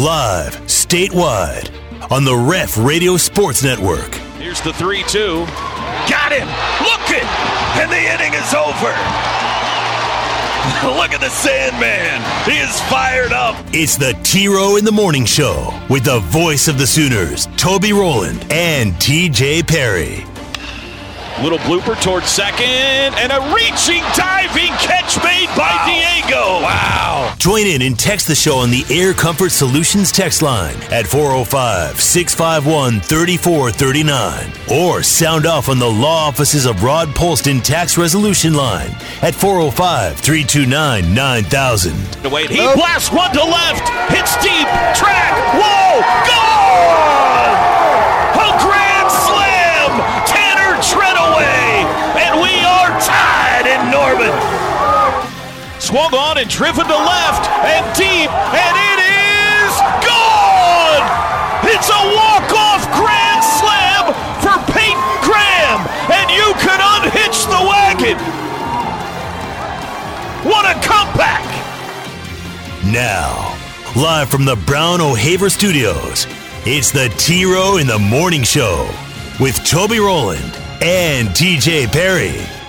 Live, statewide, on the Ref Radio Sports Network. Here's the 3 2. Got him! Looking! And the inning is over! Look at the Sandman! He is fired up! It's the T Row in the Morning Show with the voice of the Sooners, Toby Rowland and TJ Perry. Little blooper towards second, and a reaching, diving catch made by wow. Diego. Wow. Join in and text the show on the Air Comfort Solutions text line at 405 651 3439. Or sound off on the law offices of Rod Polston Tax Resolution Line at 405 329 9000. Wait, he blasts one to left, hits deep, track, whoa, gone! Norman. Swung on and driven to left and deep, and it is gone! It's a walk-off grand slam for Peyton Graham, and you can unhitch the wagon. What a comeback! Now, live from the Brown O'Haver Studios, it's the T Row in the Morning Show with Toby Rowland and TJ Perry.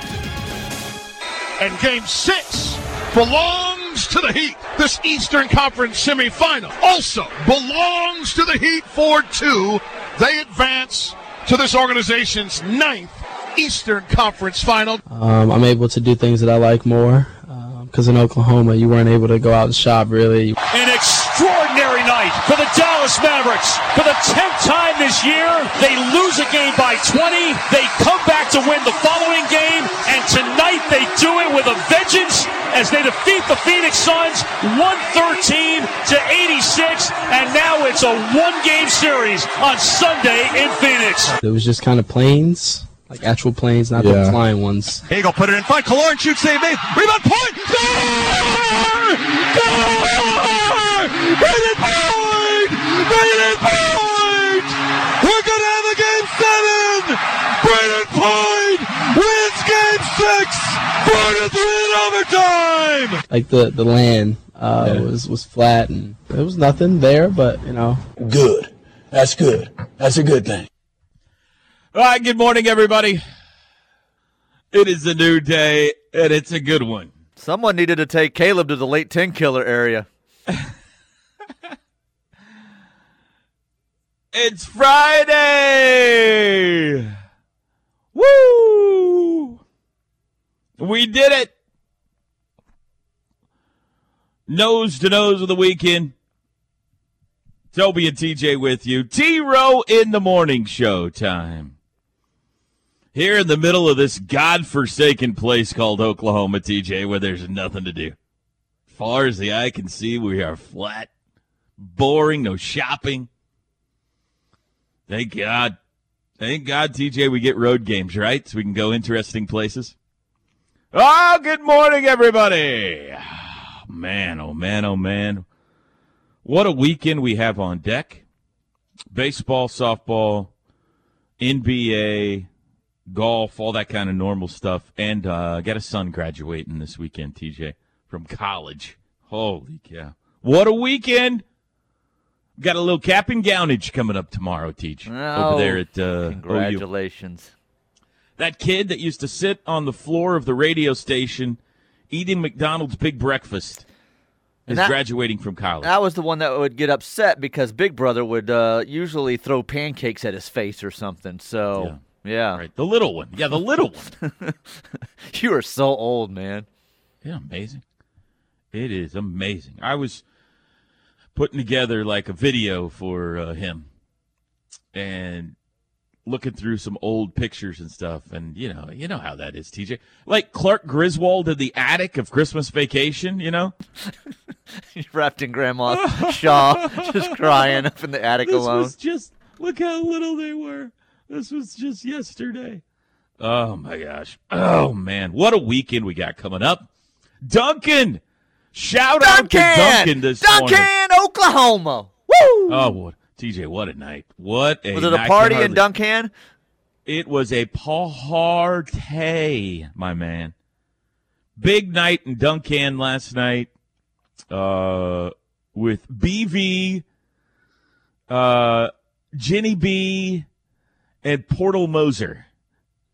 And game six belongs to the Heat. This Eastern Conference semifinal also belongs to the Heat 4 2. They advance to this organization's ninth Eastern Conference final. Um, I'm able to do things that I like more because um, in Oklahoma you weren't able to go out and shop really. An extraordinary night for the Dallas Mavericks. For the 10th time this year, they lose a game by 20. They come back to win the following game, and tonight they do it with a vengeance as they defeat the Phoenix Suns 113 to 86, and now it's a one-game series on Sunday in Phoenix. It was just kind of planes. Like actual planes, not yeah. the flying ones. Hagel put it in front. Killorn shoots, save made. Rebound point. Score! Score! Brayden Point! Brayden Point! We're gonna have a game seven. Brayden Point wins game six. Four to three in overtime. Like the the land uh, yeah. was was flat and there was nothing there, but you know. Good. That's good. That's a good thing. All right, good morning, everybody. It is a new day, and it's a good one. Someone needed to take Caleb to the late 10 killer area. it's Friday! Woo! We did it! Nose to nose of the weekend. Toby and TJ with you. T Row in the morning show time here in the middle of this god-forsaken place called Oklahoma, TJ, where there's nothing to do. Far as the eye can see, we are flat, boring, no shopping. Thank God. Thank God, TJ, we get road games, right? So we can go interesting places. Oh, good morning, everybody. Man, oh man, oh man. What a weekend we have on deck. Baseball, softball, NBA, golf, all that kind of normal stuff, and uh, got a son graduating this weekend, TJ, from college. Holy cow. What a weekend! Got a little cap and gownage coming up tomorrow, Teach. Oh, over there at uh, Congratulations. OU. That kid that used to sit on the floor of the radio station eating McDonald's big breakfast is that, graduating from college. That was the one that would get upset because Big Brother would uh, usually throw pancakes at his face or something. So. Yeah. Yeah. Right. The little one. Yeah, the little one. you are so old, man. Yeah, amazing. It is amazing. I was putting together like a video for uh, him and looking through some old pictures and stuff and you know you know how that is tj like clark griswold in the attic of christmas vacation you know wrapped in grandma's shawl just crying up in the attic this alone was just look how little they were this was just yesterday. Oh my gosh. Oh man, what a weekend we got coming up. Duncan, shout Duncan! out to Duncan this Duncan, morning. Oklahoma. Woo! Oh, what, TJ, what a night! What a was it a party in Duncan? It was a party, my man. Big night in Duncan last night, uh, with BV Uh, Jenny B and Porter Moser.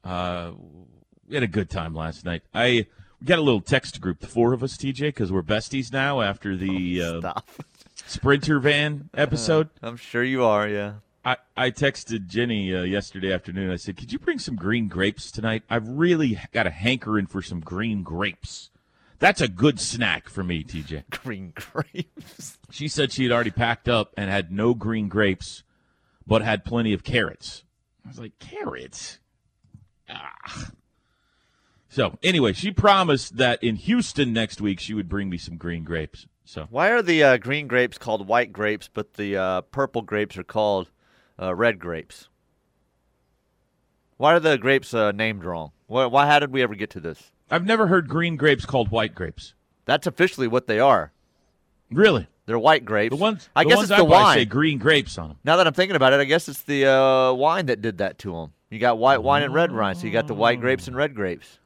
Uh, we had a good time last night. I we got a little text group, the four of us, TJ, because we're besties now after the uh, Stop. Sprinter van episode. I'm sure you are. Yeah. I, I texted Jenny uh, yesterday afternoon. I said, "Could you bring some green grapes tonight? I've really got a hankering for some green grapes. That's a good snack for me, TJ." Green grapes. She said she had already packed up and had no green grapes, but had plenty of carrots. I was like, "Carrots." Ah. So anyway, she promised that in Houston next week she would bring me some green grapes. So Why are the uh, green grapes called white grapes, but the uh, purple grapes are called uh, red grapes? Why are the grapes uh, named wrong? Why, why? How did we ever get to this? I've never heard green grapes called white grapes. That's officially what they are. Really? They're white grapes. The ones I the guess ones it's I the wine. say green grapes on them. Now that I'm thinking about it, I guess it's the uh, wine that did that to them. You got white wine and red wine, so you got the white grapes and red grapes.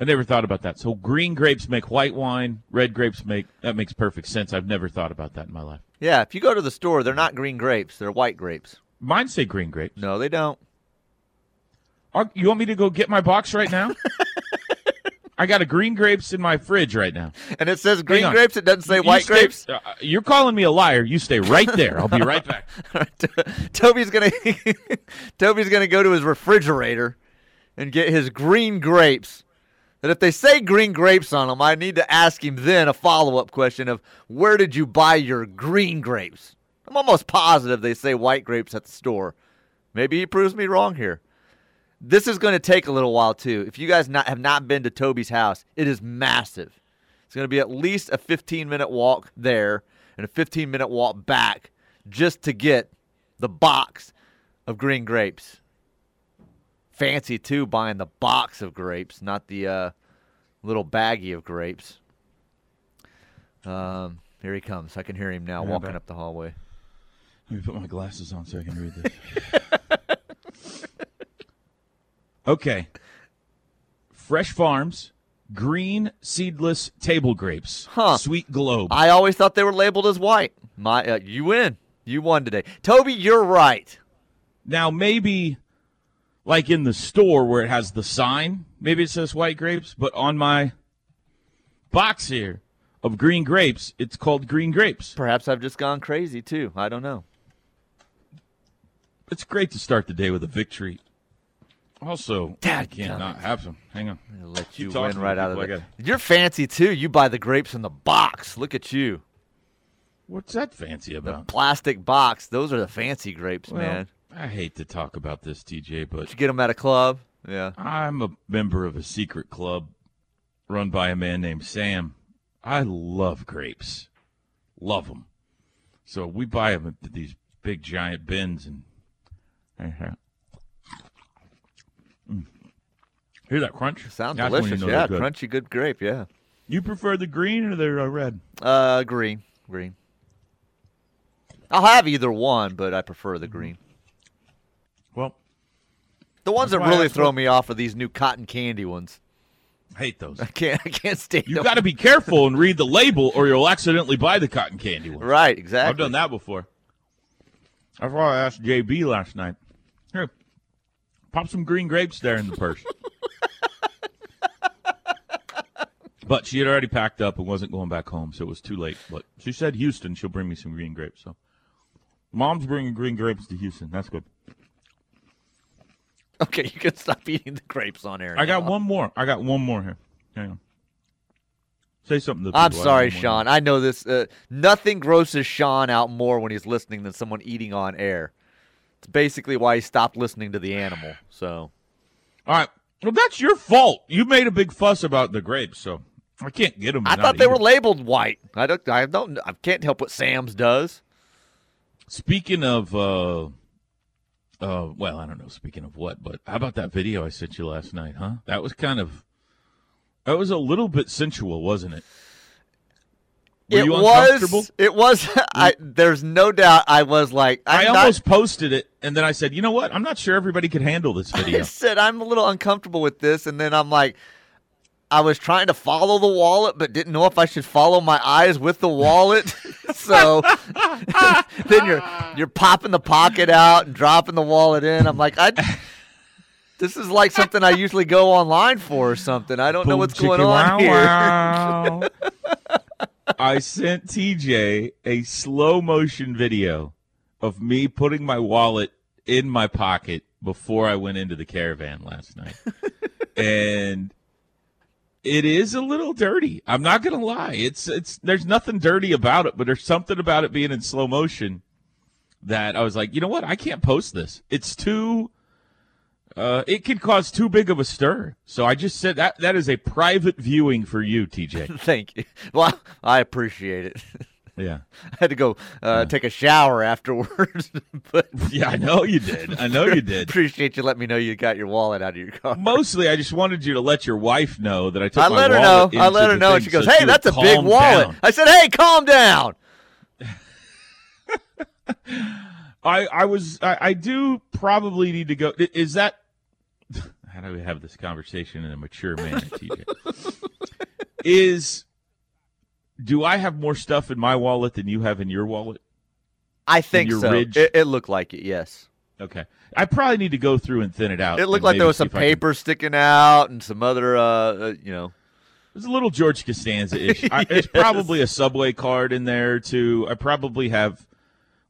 I never thought about that. So green grapes make white wine, red grapes make that makes perfect sense. I've never thought about that in my life. Yeah, if you go to the store, they're not green grapes; they're white grapes. Mine say green grapes. No, they don't. Are- You want me to go get my box right now? I got a green grapes in my fridge right now. And it says green grapes; it doesn't say You white stay- grapes. uh, you're calling me a liar. You stay right there. I'll be right back. Toby's gonna Toby's gonna go to his refrigerator and get his green grapes. And if they say green grapes on them, I need to ask him then a follow up question of where did you buy your green grapes? I'm almost positive they say white grapes at the store. Maybe he proves me wrong here. This is going to take a little while too. If you guys not, have not been to Toby's house, it is massive. It's going to be at least a 15 minute walk there and a 15 minute walk back just to get the box of green grapes. Fancy too, buying the box of grapes, not the uh, little baggie of grapes. Um, here he comes. I can hear him now Yeah, walking up the hallway. Let me put my glasses on so I can read this. okay. Fresh Farms, green seedless table grapes. Huh. Sweet Globe. I always thought they were labeled as white. My, uh, you win. You won today, Toby. You're right. Now, maybe like in the store where it has the sign, maybe it says white grapes, but on my box here of green grapes, it's called green grapes. Perhaps I've just gone crazy too. I don't know. It's great to start the day with a victory. Also, I Dad can't not have some. Hang on. I'm gonna let you win right out of. I it. gotta- You're fancy too. You buy the grapes in the box. Look at you. What's that fancy The about? plastic box. Those are the fancy grapes, Well, man. I hate to talk about this, TJ, but Did you get them at a club? Yeah. I'm a member of a secret club run by a man named Sam. I love grapes, love them. So we buy them in these big giant bins, and Mm. hear that crunch? Sounds That's when you delicious. know Yeah, they're good. crunchy, good grape. Yeah. You prefer the green or the uh, red? Uh, green, green. I'll have either one, but I prefer Mm-hmm. the green. Well, The ones That's that really throw what- me off are these new cotton candy ones. I hate those. I can't, I can't stand You them. got to be careful and read the label, or you'll accidentally buy the cotton candy one. right, exactly. I've done that before. That's why I asked JB last night. Here, pop some green grapes there in the purse. but she had already packed up and wasn't going back home, so it was too late. But she said Houston, she'll bring me some green grapes. So, mom's bringing green grapes to Houston. That's good. Okay, you can stop eating the grapes on air. I got one more. I got one more here. Hang on. Say something to the I'm sorry, Sean. I know this. Uh, nothing grosses Sean out more when he's listening than someone eating on air. It's basically why he stopped listening to the animal. So All right. Well, that's your fault. You made a big fuss about the grapes, so I can't get them. I thought they were labeled white. I don't. I don't. I can't help what Sam's does. Speaking of, uh, uh, well, I don't know. Speaking of what, but how about that video I sent you last night? Huh? That was kind of, that was a little bit sensual, wasn't it? Were it was. It was. I. There's no doubt. I was like. I I'm not- almost posted it, and then I said, you know what? I'm not sure everybody could handle this video. I said I'm a little uncomfortable with this, and then I'm like, I was trying to follow the wallet, but didn't know if I should follow my eyes with the wallet. so then you're you're popping the pocket out and dropping the wallet in. I'm like, I. This is like something I usually go online for or something. I don't know what's going on wow, here. wow. I sent TJ a slow motion video of me putting my wallet in my pocket before I went into the caravan last night. and it is a little dirty. I'm not to lie. It's it's there's nothing dirty about it, but there's something about it being in slow motion that I was like, "You know what? I can't post this. It's too uh, it can cause too big of a stir. So I just said that that is a private viewing for you, TJ. Thank you. Well, I appreciate it. Yeah. I had to go uh, take a shower afterwards, but Yeah, I know you did. I know you did. appreciate you letting me know you got your wallet out of your car. Mostly, I just wanted you to let your wife know that I took I let her know. I let her know, and she goes, so "Hey, that's a big wallet." down. I said, "Hey, calm down." I I was I, I do probably need to go. Is that how do we have this conversation in a mature manner, TJ? is do I have more stuff in my wallet than you have in your wallet? I think so. It, it looked like it. Yes, Okay, I probably need to go through and thin it out. it looked like there was some I can- paper sticking out and some other, uh, uh you know. There's a little George Costanza ish. Yes. probably a subway card in there too. I probably have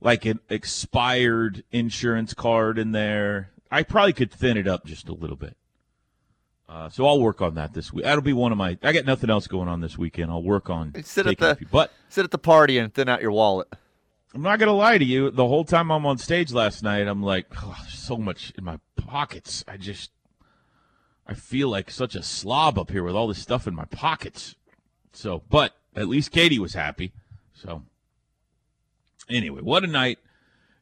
like an expired insurance card in there. I probably could thin it up just a little bit. Uh, so I'll work on that this week. That'll be one of my. I got nothing else going on this weekend. I'll work on Sit at the- few. But Sit at the party and thin out your wallet. I'm not gonna lie to you. The whole time I'm on stage last night, I'm like, oh, so much in my pockets. I just, I feel like such a slob up here with all this stuff in my pockets. So, but at least Katie was happy. So, anyway, what a night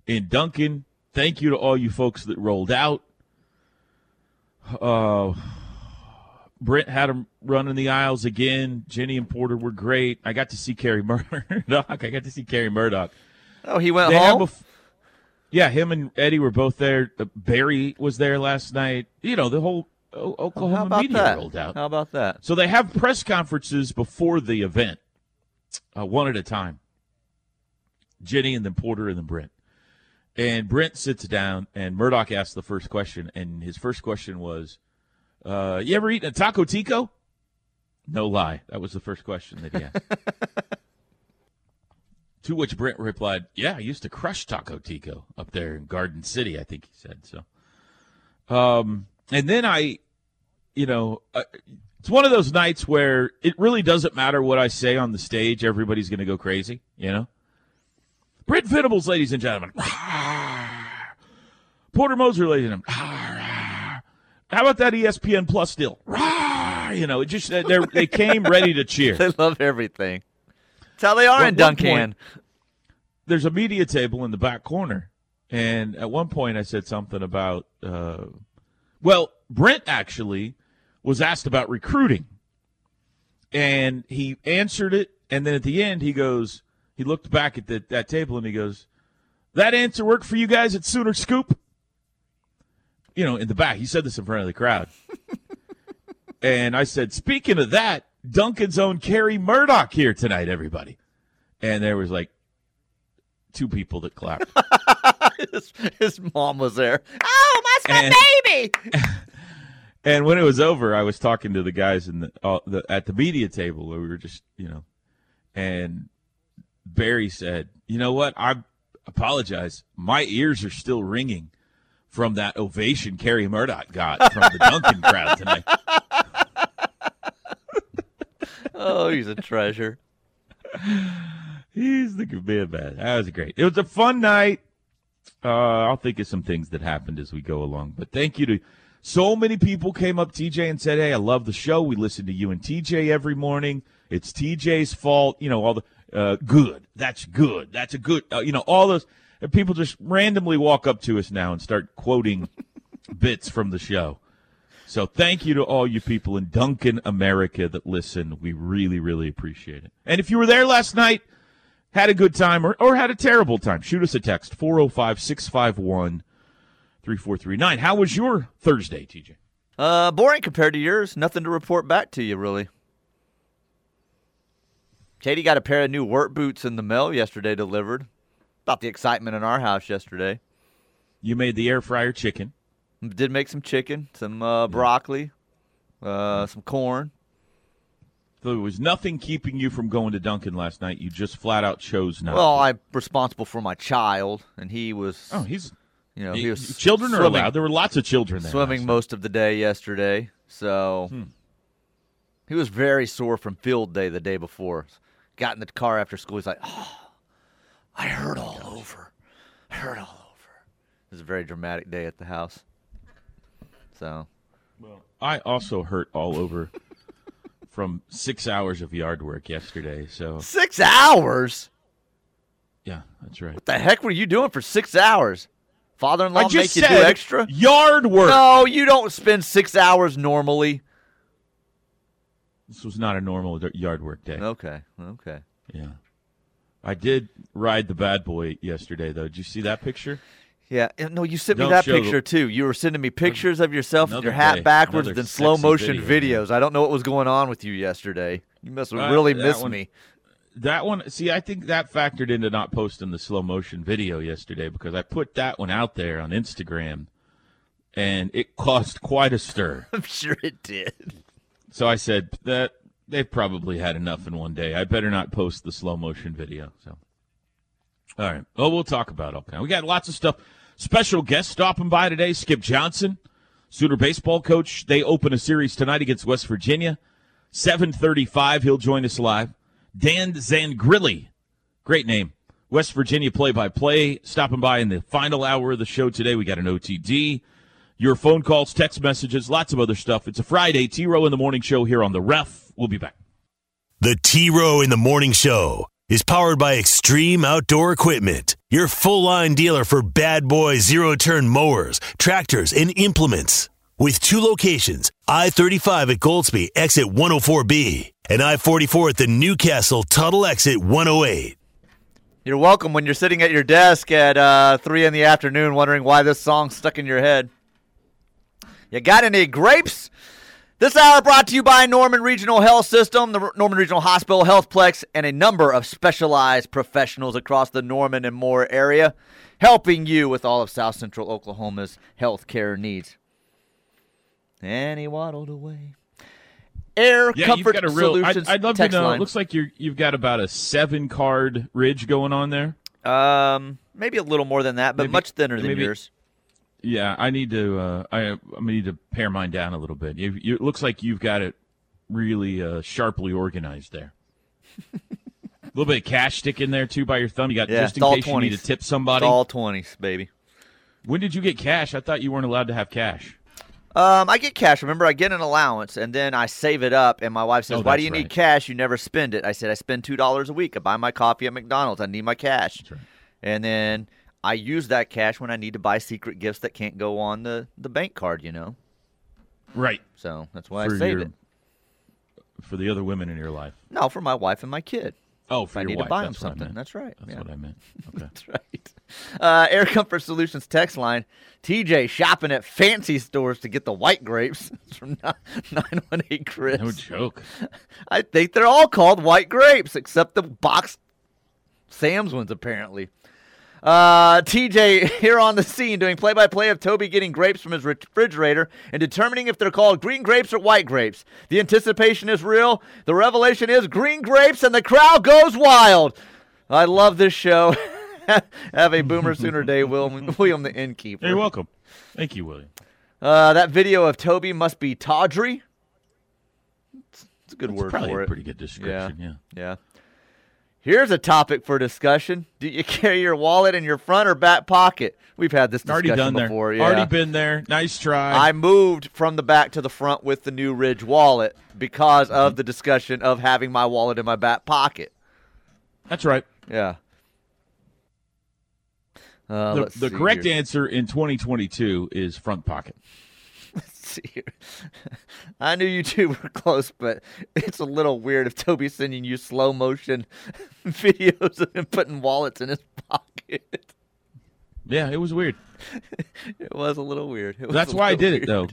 in Duncan. Thank you to all you folks that rolled out. Uh, Brent had him running the aisles again. Jenny and Porter were great. I got to see Carrie Murdoch. I got to see Carrie Murdoch. Oh, he went They home. yeah, him and Eddie were both there. Barry was there last night. You know, the whole o- Oklahoma about media that? rolled out. How about that? So they have press conferences before the event, uh, one at a time. Jenny and then Porter and then Brent. And Brent sits down, and Murdoch asks the first question, and his first question was, uh, "You ever eaten a Taco Tico?" No lie, that was the first question that he asked. to which Brent replied, "Yeah, I used to crush Taco Tico up there in Garden City, I think he said." So, um, and then I, you know, uh, it's one of those nights where it really doesn't matter what I say on the stage; everybody's going to go crazy, you know. Brent Venables, ladies and gentlemen. Porter Moser, ladies and gentlemen. How about that ESPN Plus deal? You know, it just they they came ready to cheer. They love everything. That's how they are Well, in Duncan. point- There's a media table in the back corner, and at one point I said something about, uh, well, Brent actually was asked about recruiting, and he answered it, and then at the end he goes, he looked back at the, that table and he goes, "That answer worked for you guys at Sooner Scoop." You know, in the back, he said this in front of the crowd. And I said, speaking of that, Duncan's own Carrie Murdoch here tonight, everybody. And there was like two people that clapped. his, his mom was there. Oh, that's my And- baby. and when it was over, I was talking to the guys in the, uh, the at the media table where we were just, you know, and Barry said, "You know what? I apologize. My ears are still ringing from that ovation Carrie Murdoch got from the Duncan crowd tonight." Oh, he's a treasure. He's the good man, man. That was great. It was a fun night. Uh, I'll think of some things that happened as we go along. But thank you to so many people came up TJ and said, "Hey, I love the show. We listen to you and TJ every morning. It's TJ's fault. You know all the uh, good. That's good. That's a good. Uh, you know all those and people just randomly walk up to us now and start quoting bits from the show. So thank you to all you people in Duncan, America that listen. We really, really appreciate it. And if you were there last night, had a good time or, or had a terrible time, shoot us a text 405 651 3439. How was your Thursday, TJ? Uh, boring compared to yours. Nothing to report back to you, really. Katie got a pair of new work boots in the mail yesterday delivered. About the excitement in our house yesterday. You made the air fryer chicken. Did make some chicken, some uh, broccoli, uh, some corn. So there was nothing keeping you from going to Duncan last night. You just flat out chose not. Well, to. I'm responsible for my child, and he was, oh, he's you know, he was children are allowed. There were lots of children there. swimming most of the day yesterday. So Hmm. he was very sore from field day the day before. Got in the car after school. He's like, "Oh, I hurt all over. I hurt all over." It was a very dramatic day at the house. So night. I also hurt all over from six hours of yard work yesterday. So six hours. yeah, that's right. What the heck were you doing for six hours? Father-in-law I make you said do extra? yard work. No, you don't spend six hours normally. This was not a normal yard work day. Okay, okay. Yeah. I did ride the bad boy yesterday, though. Did you see that picture? Yeah, no, you sent me Don't that show the- picture too. You were sending me pictures of yourself with your hat day, backwards, then slow motion video, videos. I don't know what was going on with you yesterday. You must have Uh, really missed one- me. That one, see, I think that factored into not posting the slow motion video yesterday because I put that one out there on Instagram and it caused quite a stir. I'm sure it did. So I said that they've probably had enough in one day. I better not post the slow motion video. So, all right. Well, we'll talk about all kind. We got lots of stuff. Special guest stopping by today. Skip Johnson, Sooner baseball coach. They open a series tonight against West Virginia. 7:35. He'll join us live. Dan Zangrilli, great name. West Virginia play-by-play, stopping by in the final hour of the show today. We got an OTD your phone calls, text messages, lots of other stuff. It's a Friday, T Row in the Morning Show here on the Ref. We'll be back. The T Row in the Morning Show is powered by Extreme Outdoor Equipment, your full line dealer for bad boy zero turn mowers, tractors, and implements. With two locations I 35 at Goldsby, exit 104B, and I 44 at the Newcastle Tuttle exit 108. You're welcome when you're sitting at your desk at uh, three in the afternoon, wondering why this song stuck in your head. You got any grapes? This hour brought to you by Norman Regional Health System, the Norman Regional Hospital, Healthplex, and a number of specialized professionals across the Norman and Moore area, helping you with all of South Central Oklahoma's healthcare needs. And he waddled away. Air Yeah, Comfort you've got a real. Solutions I'd love to know. It looks like you're, you've got about a seven card ridge going on there. Um, maybe a little more than that, but Maybe- much thinner than maybe- yours. Yeah, I need to. Uh, I I need to pare mine down a little bit. You, you, it looks like you've got it really uh, sharply organized there. a little bit of cash stick in there too by your thumb. You got Yeah, just in it's case you need to tip It's somebody. all twenties, baby. when did you get cash? I thought you weren't allowed to have cash. Um, I get cash. Remember, I get an allowance and then I save it up. And my wife says, Oh, "Why do you need cash? You never spend it." I said, "I spend two dollars a week. I buy my coffee at McDonald's. I need my cash." right. And then I use that cash when I need to buy secret gifts that can't go on the the bank card. You know, Right. so that's why For I save your- it. For the other women in your life. No, for my wife and my kid. Oh, If for I your need wife. to buy That's what I something. meant. That's right. That's yeah. what I meant. Okay. That's right. Uh, Air Comfort Solutions text line. TJ shopping at fancy stores to get the white grapes It's from 918 Chris. no joke. I think they're all called white grapes, except the box Sam's ones, apparently. Uh, TJ here on the scene doing play by play of Toby getting grapes from his refrigerator and determining if they're called green grapes or white grapes. The anticipation is real. The revelation is green grapes, and the crowd goes wild. I love this show. Have a boomer sooner day, William, William the innkeeper. You're welcome. Thank you, William. Uh, that video of Toby must be tawdry. It's, it's a good It's word probably for a it. pretty good description. Yeah. Yeah. Here's a topic for discussion. Do you carry your wallet in your front or back pocket? We've had this Already done before. there. Yeah. Already been there. Nice try. I moved from the back to the front with the new Ridge wallet because Mm-hmm. of the discussion of having my wallet in my back pocket. That's right. Yeah. Uh, the the correct here. answer in 2022 is front pocket. Let's see here. I knew you two were close, but it's a little weird if Toby's sending you slow motion videos of him putting wallets in his pocket. Yeah, it was weird. It was a little weird. That's why I did it though.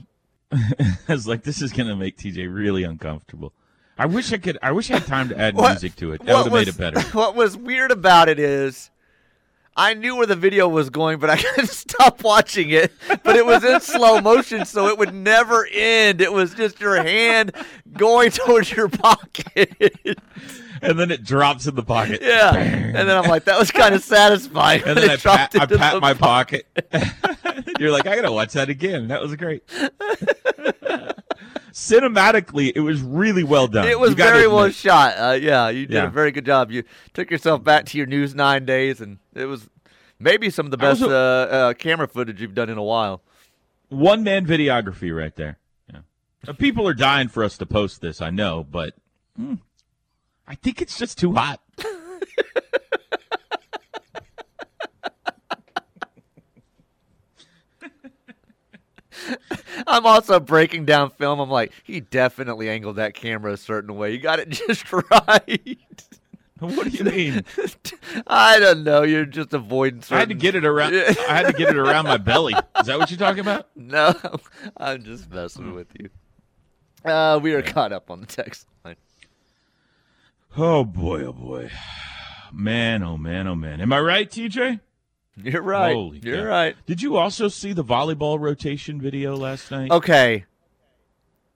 I was like, this is gonna make TJ really uncomfortable. I wish I could. I wish I had time to add What- music to it. That would have made it better. What was weird about it is, I knew where the video was going, but I couldn't stop watching it. But it was in slow motion, so it would never end. It was just your hand going towards your pocket. And then it drops in the pocket. yeah, and then I'm like, that was kind of satisfying. And then I pat, I pat my po- pocket. You're like, I gotta watch that again. That was great. Cinematically, it was really well done. It was very well shot. Uh, yeah, you did Yeah. a very good job. You took yourself back to your News Nine days, and it was maybe some of the best a- uh, uh, camera footage you've done in a while. One man videography right there. Yeah. People are dying for us to post this, I know, but hmm, I think it's just too hot. I'm also breaking down film. I'm like, he definitely angled that camera a certain way. You got it just right. What do you mean? I don't know. You're just avoiding. Certain... I had to get it around. I had to get it around my belly. Is that what you're talking about? No, I'm just messing with you. Uh, we are caught up on the text line. Oh boy, oh boy, man, oh man, oh man. Am I right, TJ? You're right. Holy You're cow. right. Did you also see the volleyball rotation video last night? Okay.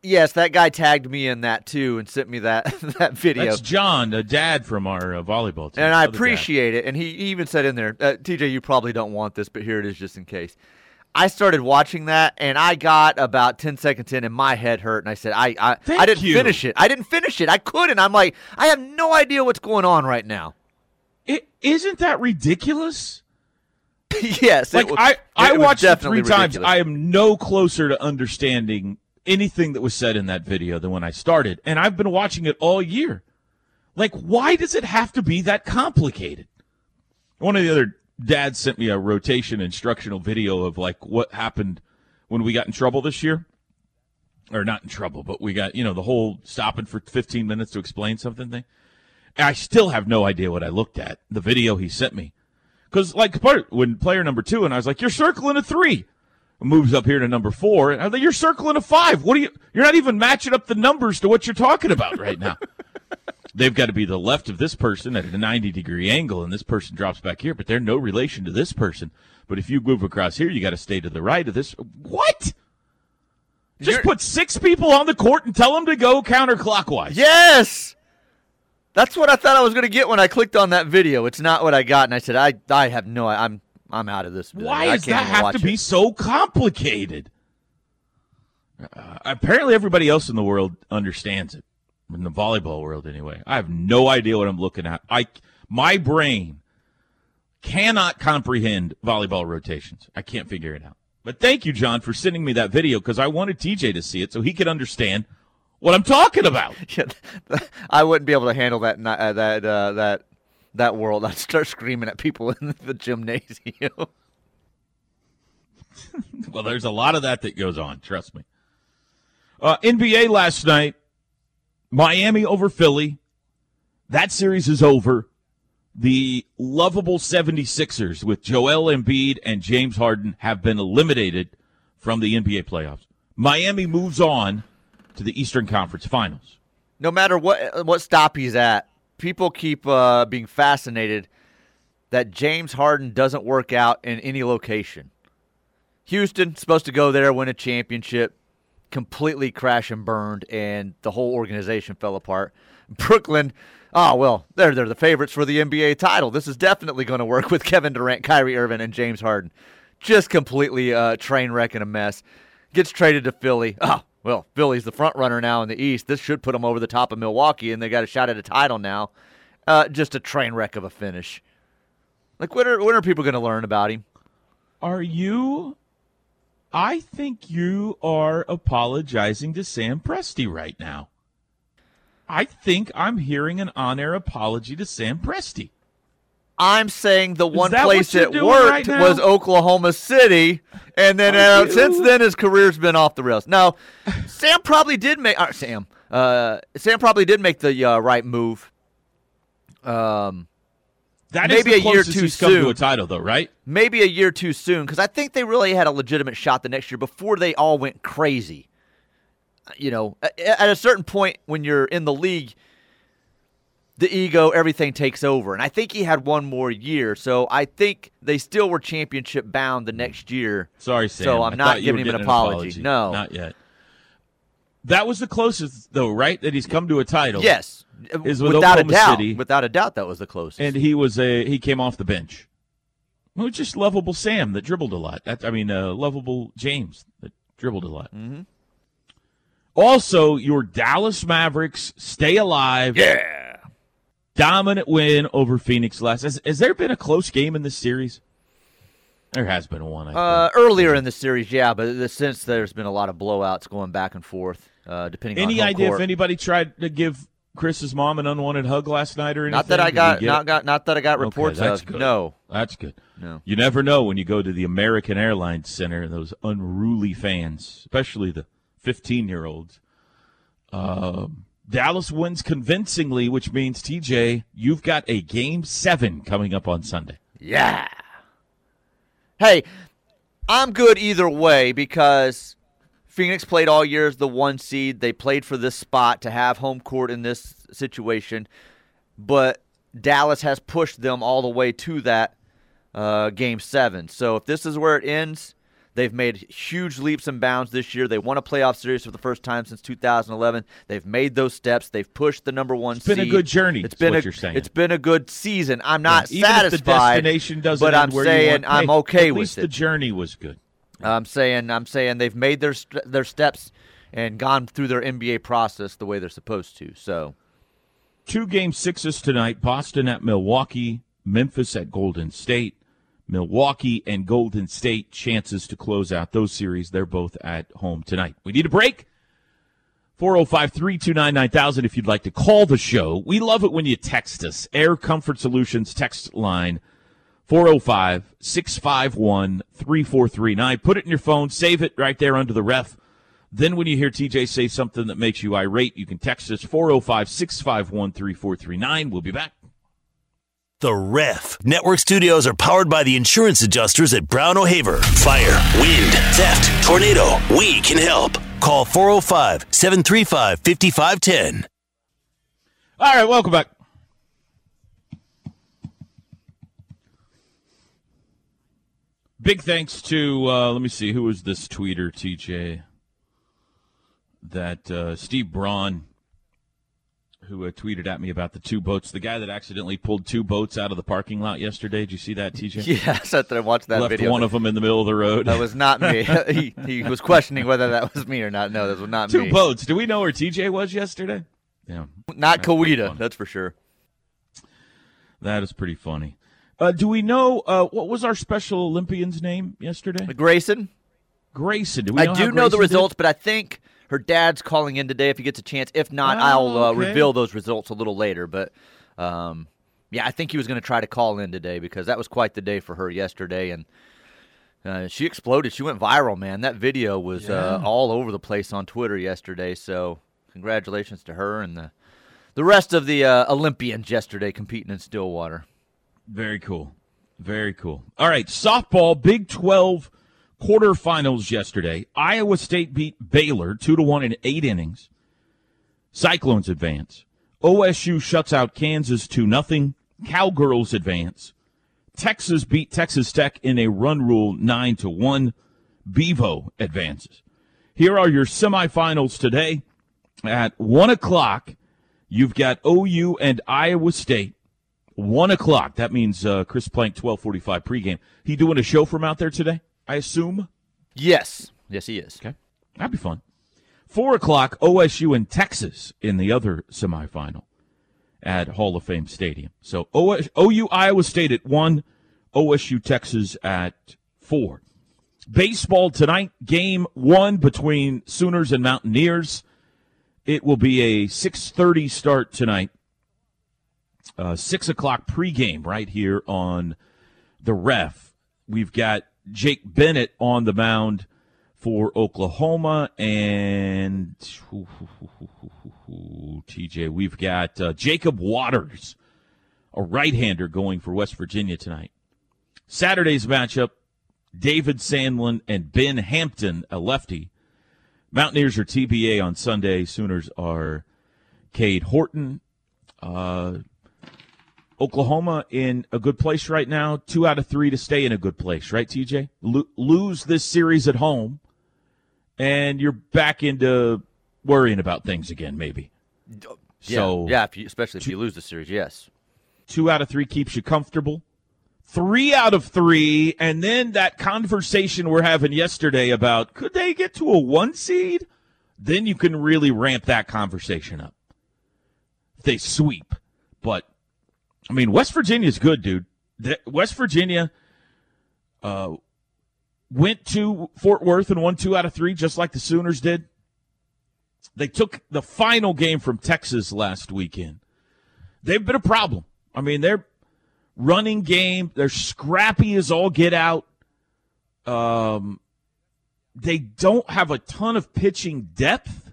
Yes, that guy tagged me in that too and sent me that that video. That's John, the dad from our uh, volleyball team. and I Other dad. appreciate it. And he even said in there, uh, TJ, you probably don't want this, but here it is just in case. I started watching that, and I got about ten seconds in, and my head hurt, and I said, I I, Thank I didn't you. finish it. I didn't finish it. I couldn't. I'm like, I have no idea what's going on right now. It, isn't that ridiculous? yes, Like it was, I, I watched it three times. ridiculous. I am no closer to understanding anything that was said in that video than when I started, and I've been watching it all year. Like, why does it have to be that complicated? One of the other dads sent me a rotation instructional video of like what happened when we got in trouble this year. Or not in trouble, but we got, you know, the whole stopping for 15 minutes to explain something thing. And I still have no idea what I looked at. The video he sent me. Because, like, part when player number two, and I was like, "You're circling a three. Moves up here to number four, and like, "You're circling a five. What are you? You're not even matching up the numbers to what you're talking about right now." They've got to be the left of this person at a 90 degree angle, and this person drops back here, but they're no relation to this person. But if you move across here, you got to stay to the right of this. What? Just You're- put six people on the court and tell them to go counterclockwise. Yes. That's what I thought I was going to get when I clicked on that video. It's not what I got, and I said, I, I have no, I'm, I'm out of this. video. Why does that have to be so complicated? Uh, apparently, everybody else in the world understands it. In the volleyball world, anyway. I have no idea what I'm looking at. I, my brain cannot comprehend volleyball rotations. I can't figure it out. But thank you, John, for sending me that video because I wanted TJ to see it so he could understand what I'm talking about. Yeah, I wouldn't be able to handle that, uh, that, uh, that, that world. I'd start screaming at people in the gymnasium. Well, there's a lot of that that goes on. Trust me. Uh, NBA last night, Miami over Philly. That series is over. The lovable 76ers with Joel Embiid and James Harden have been eliminated from the NBA playoffs. Miami moves on to the Eastern Conference Finals. no matter what what stop he's at, people keep uh, being fascinated that James Harden doesn't work out in any location. Houston supposed to go there win a championship, completely crash and burned, and the whole organization fell apart. Brooklyn, oh well, they're they're the favorites for the NBA title. This is definitely going to work with Kevin Durant, Kyrie Irving, and James Harden. Just completely uh, train wreck and a mess. Gets traded to Philly. Oh well, Philly's the front runner now in the East. This should put them over the top of Milwaukee, and they got a shot at a title now. Uh, just a train wreck of a finish. Like when are when are people going to learn about him? Are you? I think you are apologizing to Sam Presti right now. I think I'm hearing an on air apology to Sam Presti. I'm saying the one that place it worked right was Oklahoma City, and then uh, since then his career's been off the rails. Now, Sam probably did make uh, Sam. Uh, Sam probably did make the uh, right move. Um, That is Maybe the a year too come to a title, though, right? maybe a year too soon because I think they really had a legitimate shot the next year before they all went crazy. you know, at a certain point when you're in the league, the ego, everything takes over. And I think he had one more year. So I think they still were championship bound the next year. Sorry, Sam. So I'm I not giving him an apology. apology. No. Not yet. That was the closest, though, right? That he's come to a title. Yes. Is with without Oklahoma a doubt. City. Without a doubt, that was the closest. And he was a he came off the bench. It was just lovable Sam that dribbled a lot. That, I mean, uh, lovable James that dribbled a lot. Mm-hmm. Also, your Dallas Mavericks stay alive. yeah. Dominant win over Phoenix last. Has, has there been a close game in this series? There has been one. I Uh, earlier in the series, yeah, but since there's been a lot of blowouts going back and forth, uh, depending on Any idea court. if anybody tried to give Chris's mom an unwanted hug last night or anything? Not that I got, not it? got, not that I got Okay, reports that's of. good. No, That's good. no. You never know when you go to the American Airlines Center, those unruly fans, especially the 15 year olds. Um, Dallas wins convincingly, which means, TJ, you've got a game seven coming up on Sunday. Yeah. Hey, I'm good either way because Phoenix played all year as the one seed. They played for this spot to have home court in this situation, but Dallas has pushed them all the way to that uh, game seven. So if this is where it ends, they've made huge leaps and bounds this year. They won a playoff series for the first time since 2011. They've made those steps. They've pushed the number one It's been a good journey, It's been what a you're saying. it's been a good season. I'm not Even satisfied. if the destination doesn't but I'm saying I'm hey, okay at with least it. the journey was good. I'm saying I'm saying they've made their their steps and gone through their NBA process the way they're supposed to. So Two game sixes tonight Boston at Milwaukee, Memphis at Golden State. Milwaukee and Golden State chances to close out those series. They're both at home tonight. We need a break. 405 329 9000 if you'd like to call the show. We love it when you text us. Air Comfort Solutions text line 405 651 3439. Put it in your phone, save it right there under the ref. Then when you hear TJ say something that makes you irate, you can text us 405 651 3439. We'll be back. The Ref. Network studios are powered by the insurance adjusters at Brown O'Haver. Fire, wind, theft, tornado. We can help. Call 405 735 5510. All right, welcome back. Big thanks to, uh, let me see, who was this tweeter, TJ? That uh, Steve Braun, who uh, tweeted at me about the two boats. The guy that accidentally pulled two boats out of the parking lot yesterday. Did you see that, TJ? yeah, I sat there and watched that Left video. one of them in the middle of the road. that was not me. he, he was questioning whether that was me or not. No, that was not two me. boats. Do we know where TJ was yesterday? Yeah. Not Kawita, that's for sure. That is pretty funny. Uh, do we know uh, what was our Special Olympian's name yesterday? Grayson, Grayson. Do we know I do know the Grayson did? results, but I think her dad's calling in today if he gets a chance. If not, Oh, I'll uh, okay. reveal those results a little later. But um, yeah, I think he was going to try to call in today because that was quite the day for her yesterday, and uh, she exploded. She went viral, man. That video was uh, all over the place on Twitter yesterday. So congratulations to her and the the rest of the uh, Olympians yesterday competing in Stillwater. Very cool. Very cool. All right, softball Big 12 quarterfinals yesterday. Iowa State beat Baylor 2 to 1 in 8 innings. Cyclones advance. OSU shuts out Kansas 2 nothing. Cowgirls advance. Texas beat Texas Tech in a run rule 9 to 1. Bevo advances. Here are your semifinals today. At 1 o'clock, you've got OU and Iowa State. One o'clock. That means uh, Chris Plank, twelve forty-five pregame. He doing a show from out there today? I assume. Yes, yes, he is. Okay, that'd be fun. Four o'clock. OSU and Texas in the other semifinal at Hall of Fame Stadium. So OS, OU Iowa State at one. OSU Texas at four. Baseball tonight. Game one between Sooners and Mountaineers. It will be a six thirty start tonight uh, six o'clock pregame right here on the ref. We've got Jake Bennett on the mound for Oklahoma, and TJ, we've got uh, Jacob Watters, a right-hander, going for West Virginia tonight. Saturday's matchup: David Sandlin and Ben Hampton, a lefty, Mountaineers are TBA on Sunday. Sooners are Cade Horton. Uh, Oklahoma in a good place right now. Two out of three to stay in a good place, right, TJ? Lo- lose this series at home, and you're back into worrying about things again, maybe. Yeah, So yeah, if you, especially if you lose the series, yes. two out of three keeps you comfortable. Three out of three, and then that conversation we're having yesterday about could they get to a one seed? Then you can really ramp that conversation up. If they sweep. But, I mean, West Virginia's good, dude. West Virginia uh, went to Fort Worth and won two out of three, just like the Sooners did. They took the final game from Texas last weekend they've been a problem. I mean, they're running game, they're scrappy as all get out. Um, they don't have a ton of pitching depth,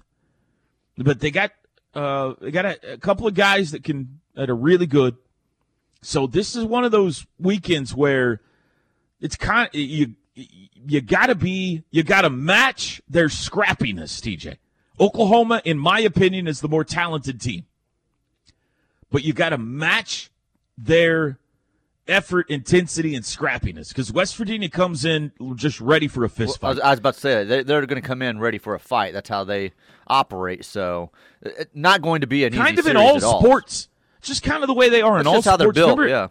but they got uh, they got a, a couple of guys that can that are really good. So this is one of those weekends where it's kind of you you got to be you got to match their scrappiness, TJ. Oklahoma, in my opinion, is the more talented team but you got to match their effort, intensity, and scrappiness because West Virginia comes in just ready for a fist Well, I, fight. was, I was about to say they, they're going to come in ready for a fight. That's how they operate. So, uh, not going to be an kind easy of in all all. sports. Just kind of the way they are in That's all just how they're sports. built. Remember, Yeah.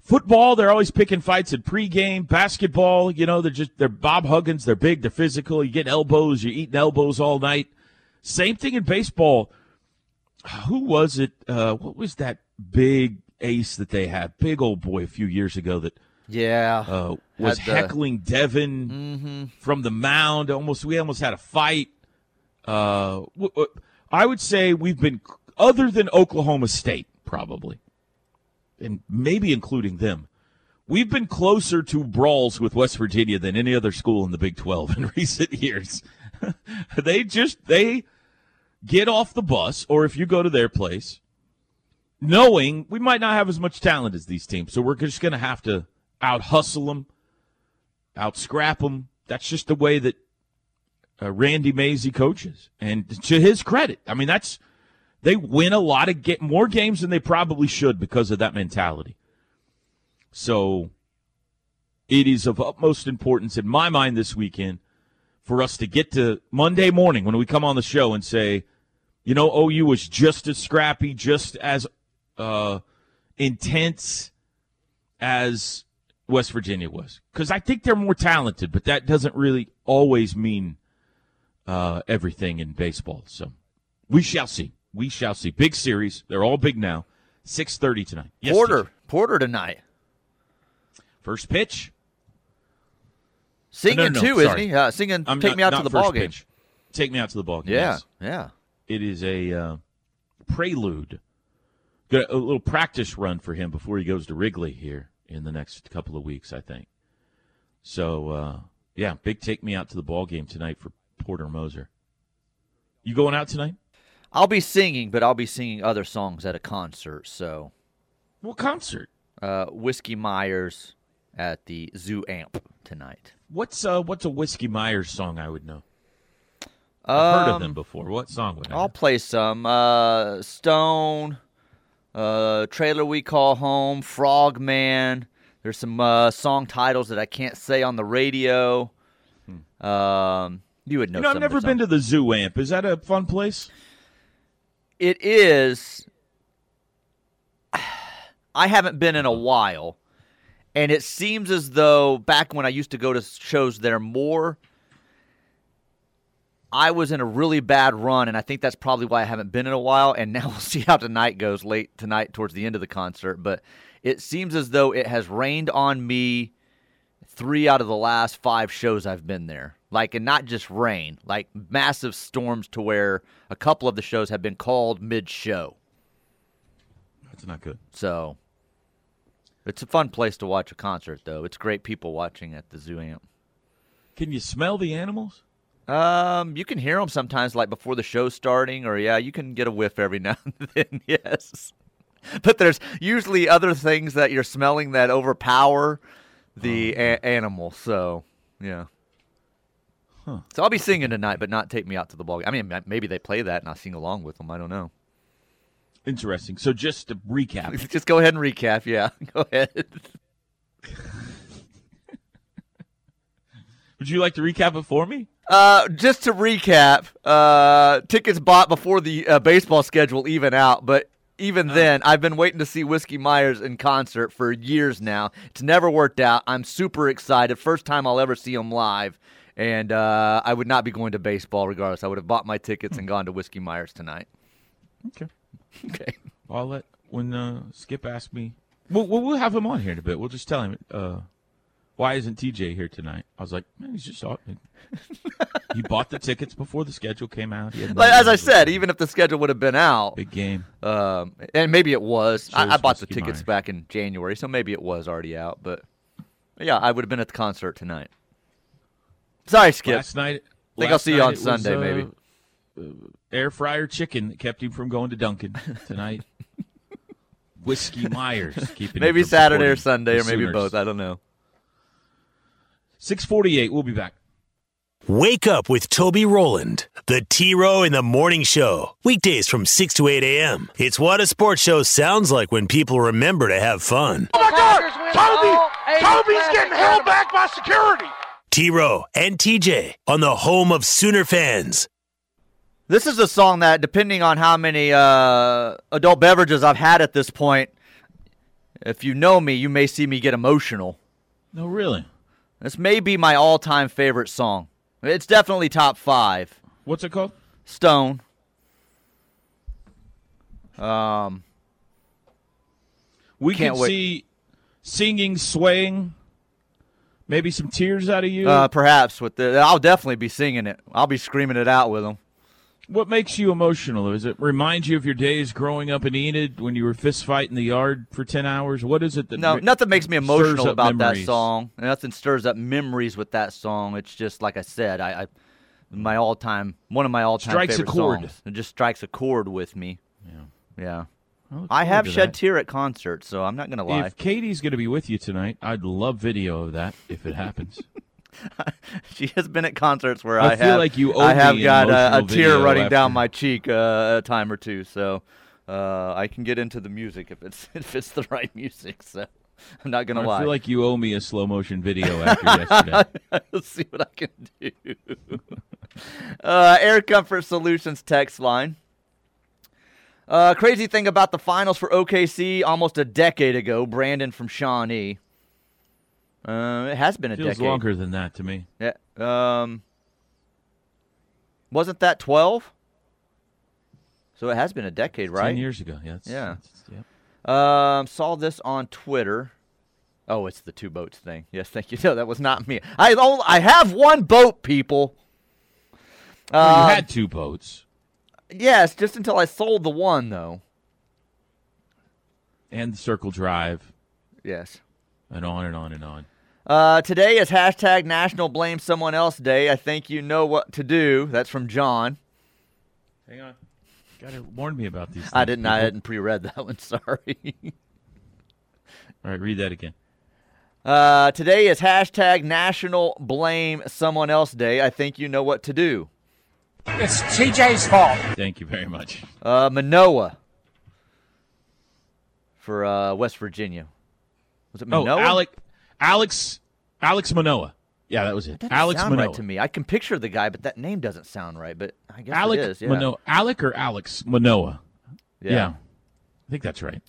football, they're always picking fights at pregame. Basketball, you know, they're just they're Bob Huggins. They're big. They're physical. You get elbows. You're eating elbows all night. Same thing in baseball. Who was it? Uh, what was that big ace that they had? Big old boy a few years ago that Yeah. uh, was the- heckling Devin from the mound. Almost, we almost had a fight. Uh, w- w- I would say we've been, other than Oklahoma State, probably, and maybe including them, we've been closer to brawls with West Virginia than any other school in the Big Twelve in recent years. they just they get off the bus, or if you go to their place, knowing we might not have as much talent as these teams, so we're just going to have to out hustle them, out scrap them. That's just the way that uh, Randy Mazey coaches, and to his credit, I mean that's they win a lot of get more games than they probably should because of that mentality. So it is of utmost importance in my mind this weekend for us to get to Monday morning when we come on the show and say, you know, OU was just as scrappy, just as uh, intense as West Virginia was. Because I think they're more talented, but that doesn't really always mean uh, everything in baseball. So we shall see. We shall see. Big series. They're all big now. Six thirty tonight. Yes, Porter. TJ. Porter tonight. First pitch. Singing no, no, too, isn't he? Uh, singing. I'm take not- me out to the ball game. pitch. Take me out to the ball game. Yeah. yes. Yeah. It is a uh, prelude, Got a little practice run for him before he goes to Wrigley here in the next couple of weeks, I think. So, uh, yeah, big take me out to the ball game tonight for Porter Moser. You going out tonight? I'll be singing, but I'll be singing other songs at a concert. So, What concert? uh, Whiskey Myers at the Zoo Amp tonight. What's uh, what's a Whiskey Myers song I would know? I've heard of them Um, before. What song would I? Know? I'll know? play some. Uh, Stone, uh, Trailer We Call Home, Frogman. There's some uh, song titles that I can't say on the radio. Um, you would know. Hmm. You know, I've never been to the Zoo Amp. Is that a fun place? It is. I haven't been in a while, and it seems as though back when I used to go to shows there more, I was in a really bad run, and I think that's probably why I haven't been in a while. And now we'll see how tonight goes late tonight towards the end of the concert. But it seems as though it has rained on me three out of the last five shows I've been there. Like, and not just rain, like massive storms to where a couple of the shows have been called mid show. That's not good. So it's a fun place to watch a concert, though. It's great people watching at the Zoo Amp. Can you smell the animals? Um, you can hear them sometimes, like before the show starting, or yeah, you can get a whiff every now and then. Yes, but there's usually other things that you're smelling that overpower the a- animal. So yeah, So I'll be singing tonight, but not take me out to the ball. game. I mean, maybe they play that and I'll sing along with them. I don't know. Interesting. So just to recap, Just go ahead and recap. Yeah, go ahead. would you like to recap it for me? Uh, just to recap, uh, tickets bought before the uh, baseball schedule even out, but even then, I've been waiting to see Whiskey Myers in concert for years now. It's never worked out. I'm super excited. First time I'll ever see him live, and uh, I would not be going to baseball regardless. I would have bought my tickets and gone to Whiskey Myers tonight. Okay. Okay. I'll let when uh, Skip asks me. We'll, we'll we'll have him on here in a bit. We'll just tell him. Uh, why isn't TJ here tonight? I was like, man, he's just out. he bought the tickets before the schedule came out. No Like, as I said, even if the schedule would have been out, big game. um, and maybe it was. I, I bought the tickets Myers. back in January, so maybe it was already out. But yeah, I would have been at the concert tonight. Sorry, Skip. Last night. Think I'll see you on it was, Sunday, uh, maybe. uh, air fryer chicken that kept him from going to Duncan tonight. Whiskey Myers keeping him maybe Saturday or Sunday, or maybe Sooners. both. I don't know. Six forty-eight. We'll be back. Wake up with Toby Roland, the T Row in the Morning Show. Weekdays from 6 to 8 a.m. It's what a sports show sounds like when people remember to have fun. Oh my God! Toby! Toby's getting held back by security. T Row and TJ on the home of Sooner fans. This is a song that, depending on how many uh, adult beverages I've had at this point, if you know me, you may see me get emotional. No, really. This may be my all-time favorite song. It's definitely top five. What's it called? Stone. Um, We Can't can wait. see singing, swaying, maybe some tears out of you. uh, perhaps with the, I'll definitely be singing it. I'll be screaming it out with them. What makes you emotional? Does it remind you of your days growing up in Enid when you were fist fighting the yard for ten hours? What is it that No, ri- nothing makes me emotional about memories? that song. Nothing stirs up memories with that song. It's just like I said, I, I my all time one of my all time Strikes a favorite chord. songs. It just strikes a chord with me. Yeah. Yeah. I look I forward have shed that. tear at concerts, so I'm not gonna lie. If Katie's going to be with you tonight, I'd love video of that if it happens. she has been at concerts where I I, feel have like you I have got a, a tear running down my cheek uh, a time or two. So uh, I can get into the music if it's if it's the right music. So I'm not gonna I lie. I feel like you owe me a slow motion video after yesterday. Let's see what I can do. uh, Air Comfort Solutions text line. Uh, crazy thing about the finals for OKC almost a decade ago. Brandon from Shawnee. Uh, it has been a Feels decade. longer than that to me. Yeah. Um. Wasn't that twelve? So it has been a decade, right? Ten years ago. Yeah. that's- Yeah. yep. Um, saw this on Twitter. Oh, it's the two boats thing. Yes, thank you. No, that was not me. I only, I have one boat, people. Well, Uh, you had two boats, yes, just until I sold the one, though. and the Circle Drive, Yes. And on and on and on. Uh, today is hashtag National Blame Someone Else Day. I think you know what to do. That's from John. Hang on. Got to warn me about these. Things, I didn't. I hadn't pre-read that one. Sorry. All right, read that again. Uh, today is hashtag National Blame Someone Else Day. I think you know what to do. It's TJ's fault. Thank you very much. Uh, Manoah for uh, West Virginia. Was it Oh, Manoah? Alek, Alex, Alex Manoah. Yeah, that was it. That Alex sound Manoah. right to me. I can picture the guy, but that name doesn't sound right. But I guess Alek it is. Yeah. Manoah. Alek or Alex Manoah. Yeah. I think that's right.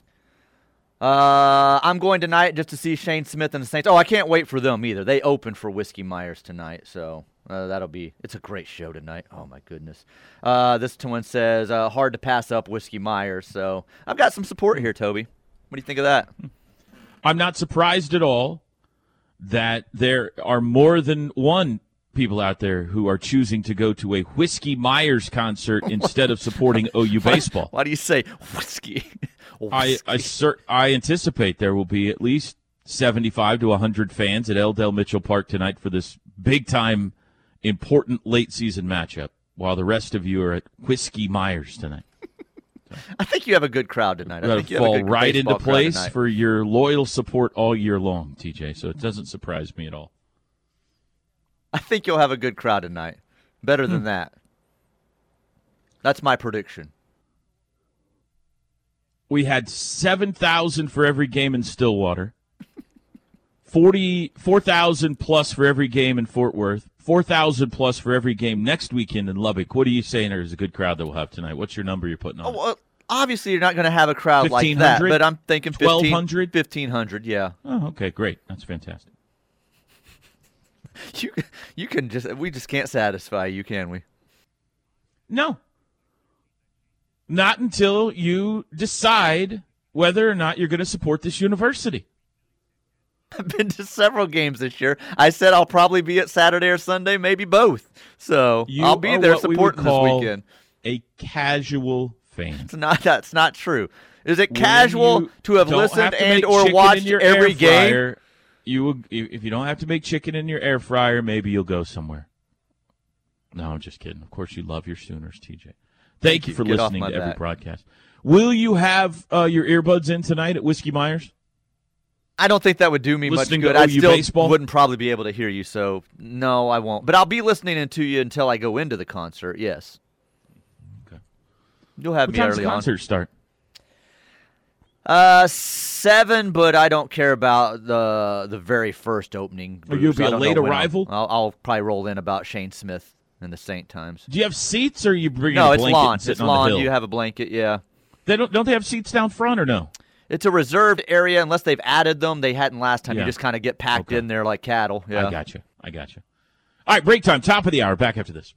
Uh, I'm going tonight just to see Shane Smith and the Saints. Oh, I can't wait for them either. They open for Whiskey Myers tonight, so uh, that'll be. It's a great show tonight. Oh my goodness. Uh, this one says uh, hard to pass up Whiskey Myers. So I've got some support here, Toby. What do you think of that? I'm not surprised at all that there are more than one people out there who are choosing to go to a Whiskey Myers concert instead of supporting OU baseball. Why do you say whiskey? I Whiskey. I, cer- I anticipate there will be at least 75 to 100 fans at L. Dale Mitchell Park tonight for this big time, important late season matchup, while the rest of you are at Whiskey Myers tonight. I think you have a good crowd tonight. I think you have a fall right into place for your loyal support all year long, TJ. So it doesn't surprise me at all. I think you'll have a good crowd tonight. Better than hmm. that. That's my prediction. We had 7,000 for every game in Stillwater. 40 4,000 plus for every game in Fort Worth. 4,000 plus for every game next weekend in Lubbock. What are you saying there's a good crowd that we'll have tonight? What's your number you're putting on? Oh, well, obviously, you're not going to have a crowd like that, but I'm thinking 15, 1,200? 1,500, yeah. Oh, okay, great. That's fantastic. You, you can just, we just can't satisfy you, can we? No. Not until you decide whether or not you're going to support this university. I've been to several games this year. I said I'll probably be at Saturday or Sunday, maybe both. So You I'll be there what we supporting this weekend. A casual fan. It's not. That's not true. Is it casual to have listened have to and or watched every air game? You will, if you don't have to make chicken in your air fryer, maybe you'll go somewhere. No, I'm just kidding. Of course, you love your Sooners, TJ. Thank you for Get listening to every broadcast. Will you have uh, your earbuds in tonight at Whiskey Myers? I don't think that would do me Listening much to good. I OU still baseball? wouldn't probably be able to hear you, so no, I won't. But I'll be listening to you until I go into the concert. Yes. Okay. You'll have What me time's early the on. concert start? Uh, seven, but I don't care about the the very first opening. Oh, you'll be I a late when I'll- arrival? I'll, I'll probably roll in about Shane Smith and the Saint Times. Do you have seats, or are you bring? No, a it's blanket lawn. It's on lawn. the? You have a blanket, yeah. They don't. Don't they have seats down front, or no? It's a reserved area unless they've added them. They hadn't last time. Yeah. You just kind of get packed Okay. in there like cattle. Yeah. I got you. I got you. All right, break time. Top of the hour. Back after this.